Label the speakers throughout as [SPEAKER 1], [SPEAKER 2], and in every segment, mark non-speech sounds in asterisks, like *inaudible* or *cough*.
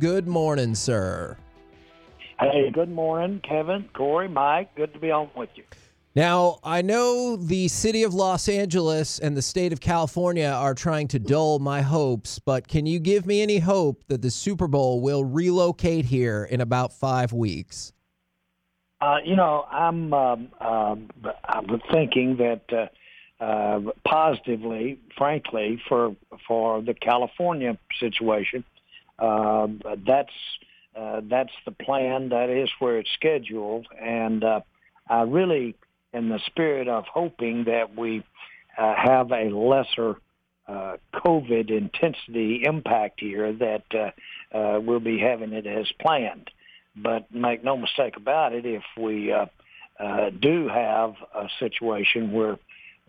[SPEAKER 1] Good morning, sir.
[SPEAKER 2] Hey, good morning, Kevin, Corey, Mike. Good to be on with you.
[SPEAKER 1] Now, I know the city of Los Angeles and the state of California are trying to dull my hopes, but can you give me any hope that the Super Bowl will relocate here in about five weeks?
[SPEAKER 2] Uh, you know, I'm um, um, I'm thinking that uh, uh, positively, frankly, for for the California situation. Uh, that's uh, that's the plan. That is where it's scheduled, and uh, I really, in the spirit of hoping that we uh, have a lesser uh, COVID intensity impact here, that uh, uh, we'll be having it as planned. But make no mistake about it, if we uh, uh, do have a situation where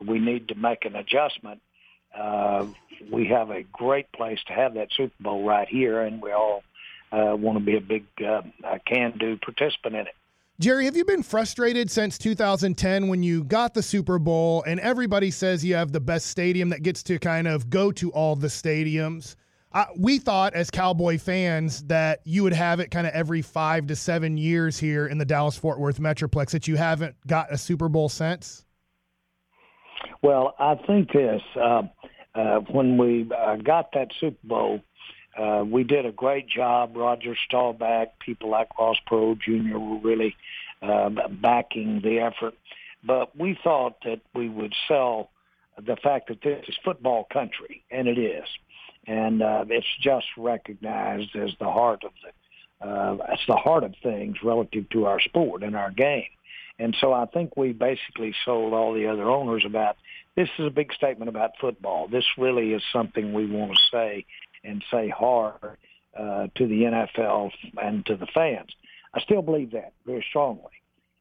[SPEAKER 2] we need to make an adjustment, uh, we have a great place to have that Super Bowl right here, and we all uh, want to be a big uh, can-do participant in it.
[SPEAKER 3] Jerry, have you been frustrated since 2010 when you got the Super Bowl and everybody says you have the best stadium that gets to kind of go to all the stadiums? Uh, we thought as Cowboy fans that you would have it kind of every five to seven years here in the Dallas Fort Worth Metroplex, that you haven't got a Super Bowl since?
[SPEAKER 2] Well, I think this. Uh, uh, when we uh, got that Super Bowl, uh, we did a great job. Roger Staubach, people like Ross Perot Jr. were really uh, backing the effort. But we thought that we would sell the fact that this is football country, and it is. And uh, it's just recognized as the heart of the, uh, it's the heart of things relative to our sport and our game. And so I think we basically sold all the other owners about this is a big statement about football. This really is something we want to say and say hard uh, to the NFL and to the fans. I still believe that very strongly.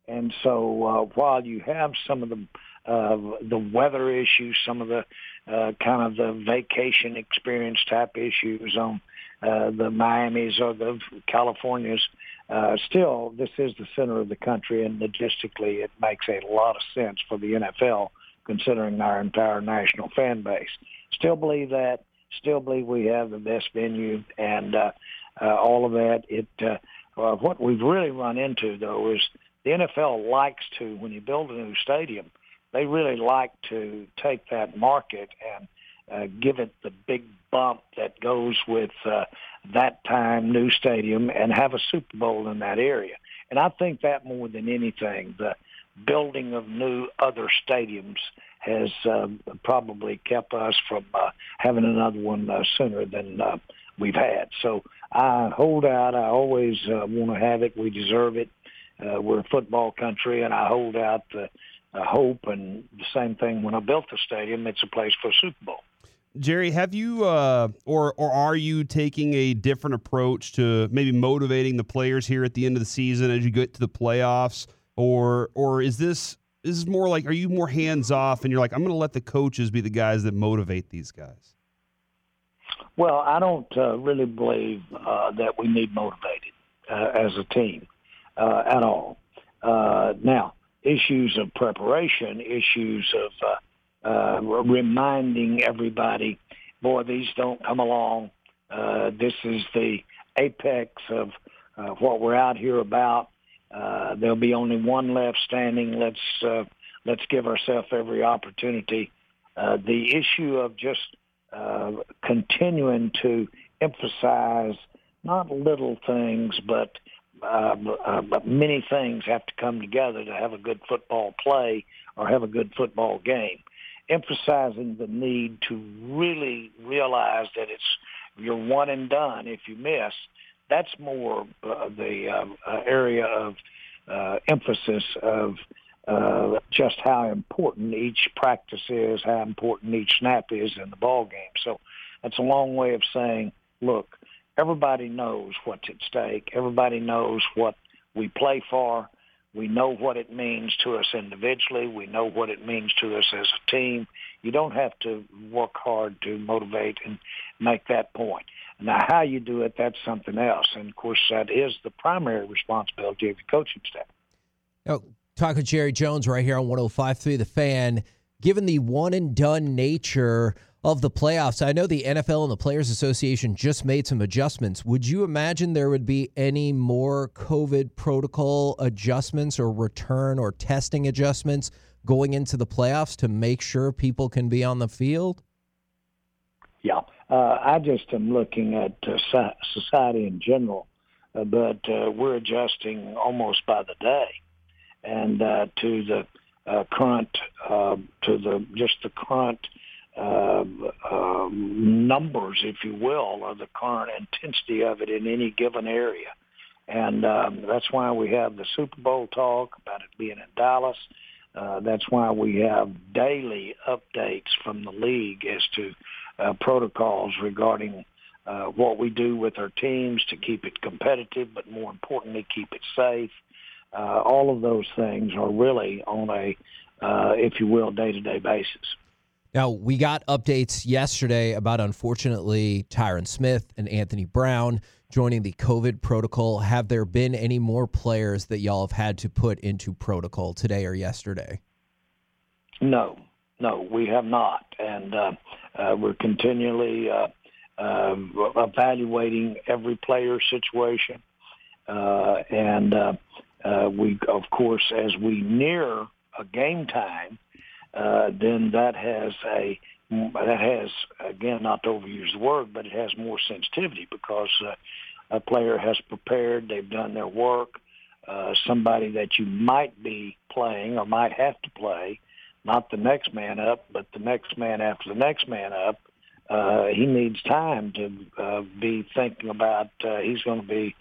[SPEAKER 2] And so uh, while you have some of the uh, the weather issues, some of the uh, kind of the vacation experience type issues on uh, the Miamis or the Californias, uh, still this is the center of the country, and logistically it makes a lot of sense for the NFL considering our entire national fan base. Still believe that. Still believe we have the best venue and uh, uh, all of that. It uh, uh, what we've really run into though is the NFL likes to when you build a new stadium, they really like to take that market and uh, give it the big bump that goes with uh, that time new stadium and have a Super Bowl in that area. And I think that more than anything, the building of new other stadiums has uh, probably kept us from uh, having another one uh, sooner than uh, we've had. So I hold out. I always uh, want to have it. We deserve it. Uh, we're a football country, and I hold out the hope. And the same thing when I built the stadium, it's a place for a Super Bowl.
[SPEAKER 4] Jerry, have you uh, or or are you taking a different approach to maybe motivating the players here at the end of the season as you get to the playoffs? Or or is this is this more like are you more hands off and you're like I'm going to let the coaches be the guys that motivate these guys?
[SPEAKER 2] Well, I don't uh, really believe uh, that we need motivated uh, as a team uh, at all. Uh, now, issues of preparation, issues of uh, reminding everybody, boy, these don't come along. this is the apex of what we're out here about. Uh, there'll be only one left standing. Let's uh, let's give ourselves every opportunity. Uh, the issue of just uh, continuing to emphasize not little things, but uh, but many things have to come together to have a good football play or have a good football game. Emphasizing the need to really realize that it's you're one and done if you miss that's more uh, the um, uh, area of uh, emphasis of uh, just how important each practice is, how important each snap is in the ball game. So that's a long way of saying, look, everybody knows what's at stake. Everybody knows what we play for. We know what it means to us individually. We know what it means to us as a team. You don't have to work hard to motivate and make that point. Now, how you do it, that's something else. And of course, that is the primary responsibility of the coaching staff.
[SPEAKER 1] Oh, now, talking to Jerry Jones right here on 105.3 The Fan. given the one and done nature of the playoffs. I know the NFL and the Players Association just made some adjustments. Would you imagine there would be any more COVID protocol adjustments or return or testing adjustments going into the playoffs to make sure people can be on the field?
[SPEAKER 2] Yeah, uh, I just am looking at uh, society in general, uh, but uh, we're adjusting almost by the day, and uh, to the uh, current, uh, to the just the current uh, um, numbers, if you will, or the current intensity of it in any given area. And um, that's why we have the Super Bowl talk about it being in Dallas. Uh, that's why we have daily updates from the league as to uh, protocols regarding uh, what we do with our teams to keep it competitive, but more importantly, keep it safe. Uh, all of those things are really on a, uh, if you will, day-to-day basis.
[SPEAKER 1] Now, we got updates yesterday about, unfortunately, Tyron Smith and Anthony Brown joining the COVID protocol. Have there been any more players that y'all have had to put into protocol today or yesterday?
[SPEAKER 2] No, no, we have not. And uh, uh, we're continually uh, um, evaluating every player situation. Uh, and uh, uh, we, of course, as we near a game time, then that has a that has again not to overuse the word, but it has more sensitivity because a player has prepared, they've done their work. Somebody that you might be playing or might have to play, not the next man up, but the next man after the next man up. Uh, he needs time to uh, be thinking about uh, he's going to be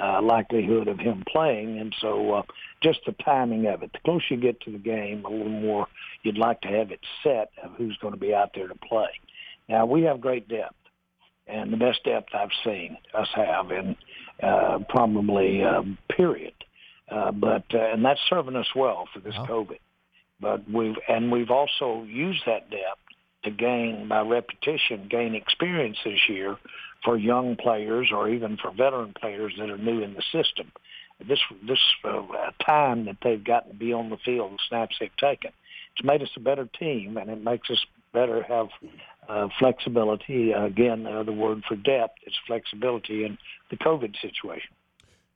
[SPEAKER 2] uh, likelihood of him playing. And so uh, just the timing of it. The closer you get to the game, a little more you'd like to have it set of who's going to be out there to play. Now, we have great depth, and the best depth I've seen us have in uh, probably um, period. Uh, but uh, and that's serving us well for this. COVID. But we've and we've also used that depth to gain by repetition, gain experience this year for young players or even for veteran players that are new in the system. This this uh, time that they've gotten to be on the field, the snaps they've taken, it's made us a better team, and it makes us better have uh, flexibility. Uh, again, uh, the word for depth is flexibility in the COVID situation.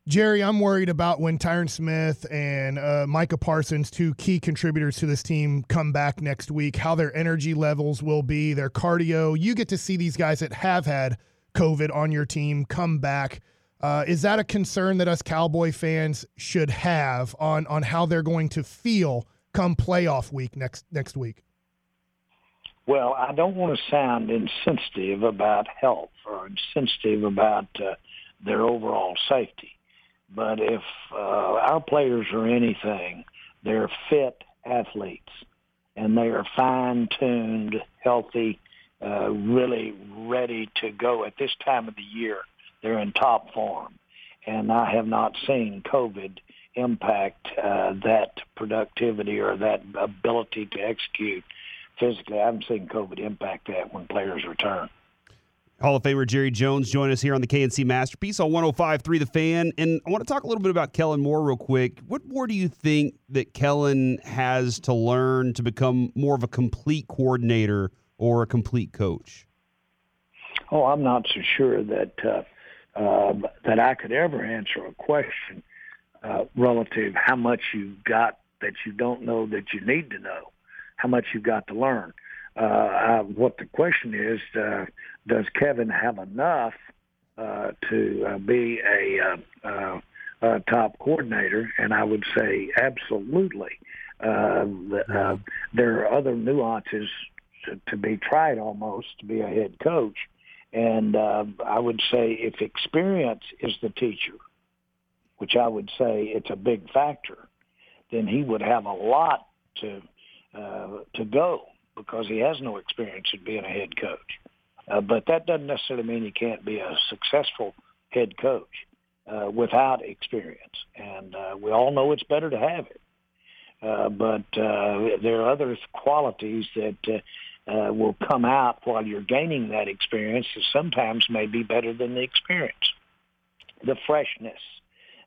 [SPEAKER 3] Jerry, I'm worried about when Tyron Smith and uh, Micah Parsons, two key contributors to this team, come back next week, how their energy levels will be, their cardio. You get to see these guys that have had COVID on your team come back. Uh, is that a concern that us Cowboy fans should have on on how they're going to feel come playoff week next next week?
[SPEAKER 2] Well, I don't want to sound insensitive about health or insensitive about uh, their overall safety, but if uh, our players are anything, they're fit athletes and they are fine-tuned, healthy uh, really ready to go at this time of the year. They're in top form, and I have not seen COVID impact uh, that productivity or that ability to execute physically. I haven't seen COVID impact that when players return.
[SPEAKER 4] Hall of Famer Jerry Jones join us here on the K&C Masterpiece on 105.3 The Fan. And I want to talk a little bit about Kellen Moore real quick. What more do you think that Kellen has to learn to become more of a complete coordinator or a complete coach?
[SPEAKER 2] Oh, I'm not so sure that uh, uh, that I could ever answer a question uh, relative how much you've got that you don't know that you need to know, how much you've got to learn. Uh, I, what the question is, uh, does Kevin have enough uh, to uh, be a, uh, uh, a top coordinator? And I would say absolutely. Uh, uh, there are other nuances to, to be tried almost to be a head coach. And uh, I would say if experience is the teacher, which I would say it's a big factor, then he would have a lot to uh, to go because he has no experience in being a head coach. Uh, but that doesn't necessarily mean he can't be a successful head coach uh, without experience. And uh, we all know it's better to have it. Uh, but uh, there are other qualities that uh, uh, will come out while you're gaining that experience that sometimes may be better than the experience. The freshness,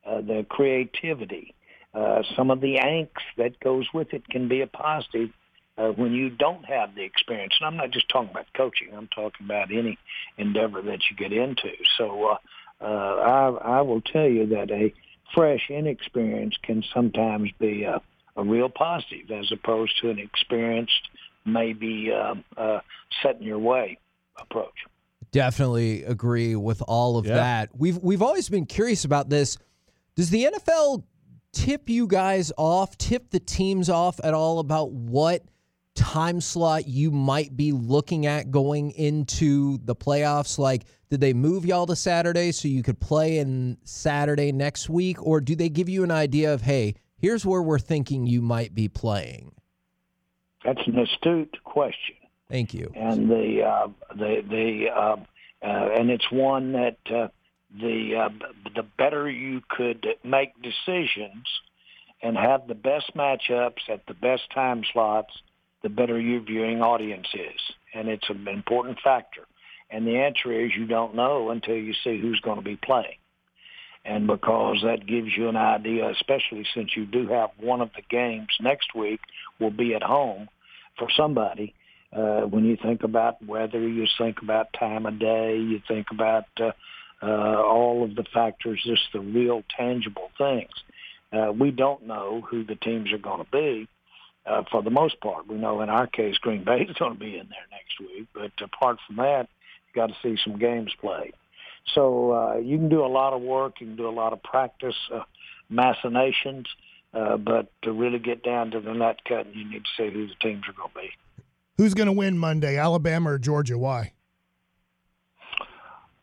[SPEAKER 2] uh, the creativity, uh, some of the angst that goes with it can be a positive uh, when you don't have the experience. And I'm not just talking about coaching. I'm talking about any endeavor that you get into. So uh, uh, I, I will tell you that a fresh inexperience can sometimes be a, a real positive as opposed to an experienced, maybe uh, uh, set in your way approach.
[SPEAKER 1] Definitely agree with all of yeah. that. We've we've always been curious about this. Does the NFL tip you guys off, tip the teams off at all about what time slot you might be looking at going into the playoffs? Like, did they move y'all to Saturday so you could play in Saturday next week? Or do they give you an idea of, hey, here's where we're thinking you might be playing?
[SPEAKER 2] That's an astute question.
[SPEAKER 1] Thank you.
[SPEAKER 2] And the uh, the the uh, uh, and it's one that uh, the uh, the better you could make decisions and have the best matchups at the best time slots, the better your viewing audience is, and it's an important factor. And the answer is you don't know until you see who's going to be playing. And because that gives you an idea, especially since you do have one of the games next week will be at home for somebody, uh, when you think about weather, you think about time of day, you think about uh, uh, all of the factors, just the real tangible things. Uh, we don't know who the teams are going to be. Uh, for the most part, we know in our case Green Bay is going to be in there next week. But apart from that, you got to see some games played. So uh, you can do a lot of work, you can do a lot of practice uh, machinations, uh, but to really get down to the nut cut, you need to see who the teams are going to be.
[SPEAKER 3] Who's going to win Monday, Alabama or Georgia? Why?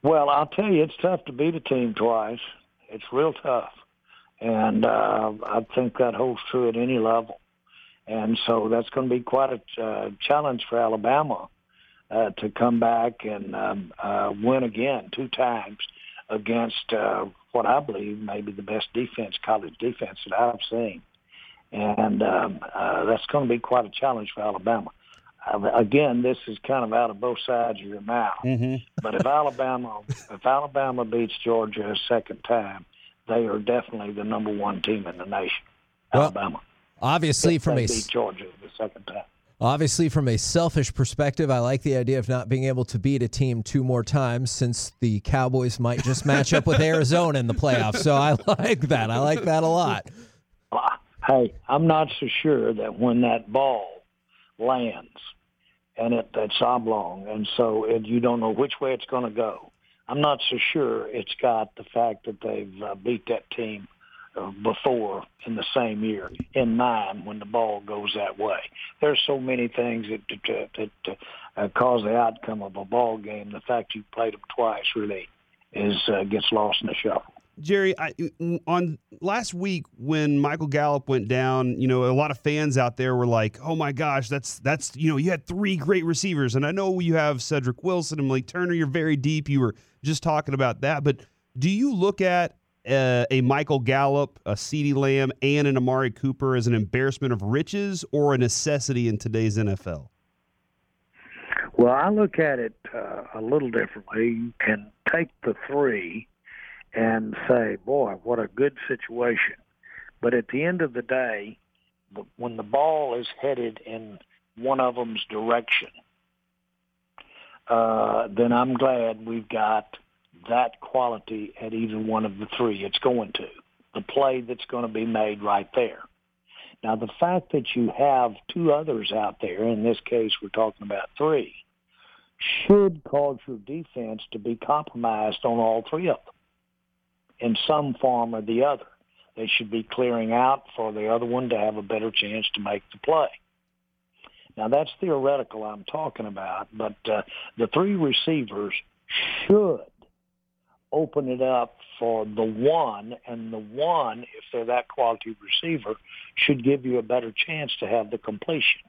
[SPEAKER 2] Well, I'll tell you, it's tough to beat a team twice. It's real tough, and uh, I think that holds true at any level. And so that's going to be quite a uh, challenge for Alabama uh, to come back and um, uh, win again two times against uh, what I believe may be the best defense, college defense that I've seen. And um, uh, that's going to be quite a challenge for Alabama again, this is kind of out of both sides of your mouth. Mm-hmm. *laughs* but if Alabama, if Alabama beats Georgia a second time, they are definitely the number one team in the nation. Well, Alabama.
[SPEAKER 1] Obviously, from a
[SPEAKER 2] Georgia the second time.
[SPEAKER 1] Obviously, from a selfish perspective, I like the idea of not being able to beat a team two more times since the Cowboys might just match up with Arizona in the playoffs. So I *laughs* like that. I like that a lot.
[SPEAKER 2] Hey, I'm not so sure that when that ball lands and it, it's oblong, and so it, you don't know which way it's going to go. I'm not so sure it's got the fact that they've uh, beat that team before in the same year in mind when the ball goes that way. There's so many things that that, that uh, cause the outcome of a ball game. The fact you played them twice really is uh, gets lost in the shuffle.
[SPEAKER 4] Jerry, I, on last week when Michael Gallup went down, you know, a lot of fans out there were like, "Oh my gosh, that's that's you know, you had three great receivers." And I know you have Cedric Wilson and Malik Turner. You're very deep. You were just talking about that, but do you look at uh, a Michael Gallup, a CeeDee Lamb, and an Amari Cooper as an embarrassment of riches or a necessity in today's NFL?
[SPEAKER 2] Well, I look at it uh, a little differently. You can take the three and say, boy, what a good situation. But at the end of the day, when the ball is headed in one of them's direction, uh, then I'm glad we've got that quality at either one of the three it's going to. The play that's going to be made right there. Now, the fact that you have two others out there, in this case we're talking about three, should cause your defense to be compromised on all three of them in some form or the other. They should be clearing out for the other one to have a better chance to make the play. Now that's theoretical I'm talking about, but uh, the three receivers should open it up for the one, and the one, if they're that quality receiver, should give you a better chance to have the completion.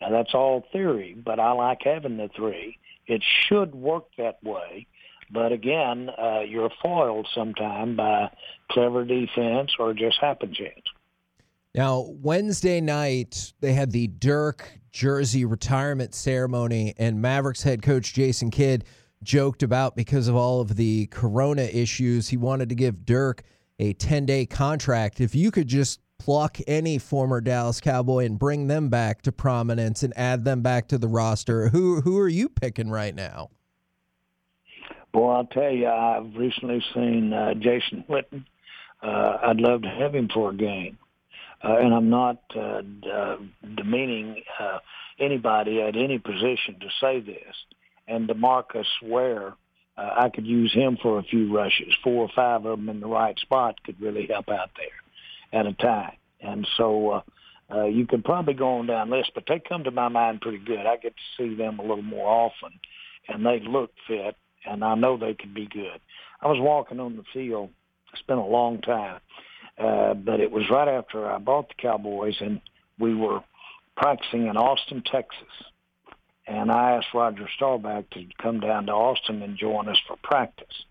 [SPEAKER 2] Now that's all theory, but I like having the three. It should work that way but again, uh, you're foiled sometime by clever defense or just happen chance.
[SPEAKER 1] Now, Wednesday night, they had the Dirk jersey retirement ceremony, and Mavericks head coach Jason Kidd joked about because of all of the corona issues, he wanted to give Dirk a 10 day contract. If you could just pluck any former Dallas Cowboy and bring them back to prominence and add them back to the roster? Who who are you picking right now?
[SPEAKER 2] Boy, I'll tell you, I've recently seen uh, Jason Witten. Uh, I'd love to have him for a game. Uh, and I'm not uh, d- uh, demeaning uh, anybody at any position to say this. And DeMarcus Ware, uh, I could use him for a few rushes. Four or five of them in the right spot could really help out there at a time. And so uh, uh, you could probably go on down list, but they come to my mind pretty good. I get to see them a little more often, and they look fit, and I know they could be good. I was walking on the field. It's been a long time, uh, but it was right after I bought the Cowboys, and we were practicing in Austin, Texas. And I asked Roger Staubach to come down to Austin and join us for practice.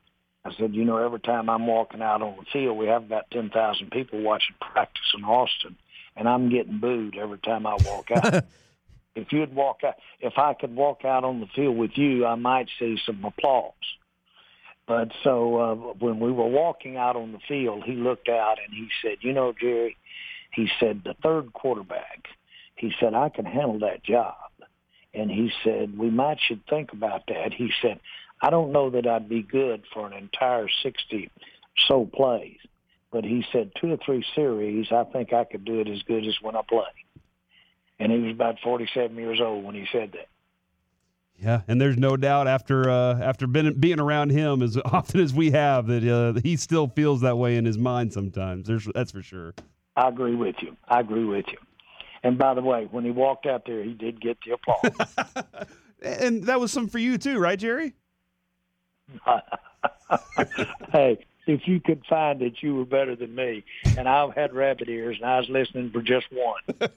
[SPEAKER 2] I said, you know, every time I'm walking out on the field, we have about 10,000 people watching practice in Austin, and I'm getting booed every time I walk out. *laughs* if you'd walk out, if I could walk out on the field with you, I might see some applause. But so uh, when we were walking out on the field, he looked out and he said, "You know, Jerry," he said, "the third quarterback." He said, "I can handle that job," and he said, "We might should think about that." He said, "I don't know that I'd be good for an entire sixty so plays." But he said two or three series, I think I could do it as good as when I play. And he was about 47 years old when he said that.
[SPEAKER 4] Yeah, and there's no doubt after uh, after been, being around him as *laughs* often as we have that uh, he still feels that way in his mind sometimes. There's that's for sure.
[SPEAKER 2] I agree with you. I agree with you. And by the way, when he walked out there, he did get the applause. *laughs*
[SPEAKER 4] and that was some for you too, right, Jerry? *laughs*
[SPEAKER 2] hey, if you could find it, you were better than me. And I've had rabbit ears, and I was listening for just one.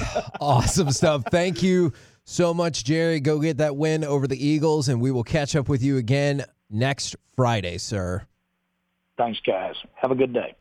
[SPEAKER 2] *laughs*
[SPEAKER 1] awesome stuff. Thank you so much, Jerry. Go get that win over the Eagles, and we will catch up with you again next Friday, sir.
[SPEAKER 2] Thanks, guys. Have a good day.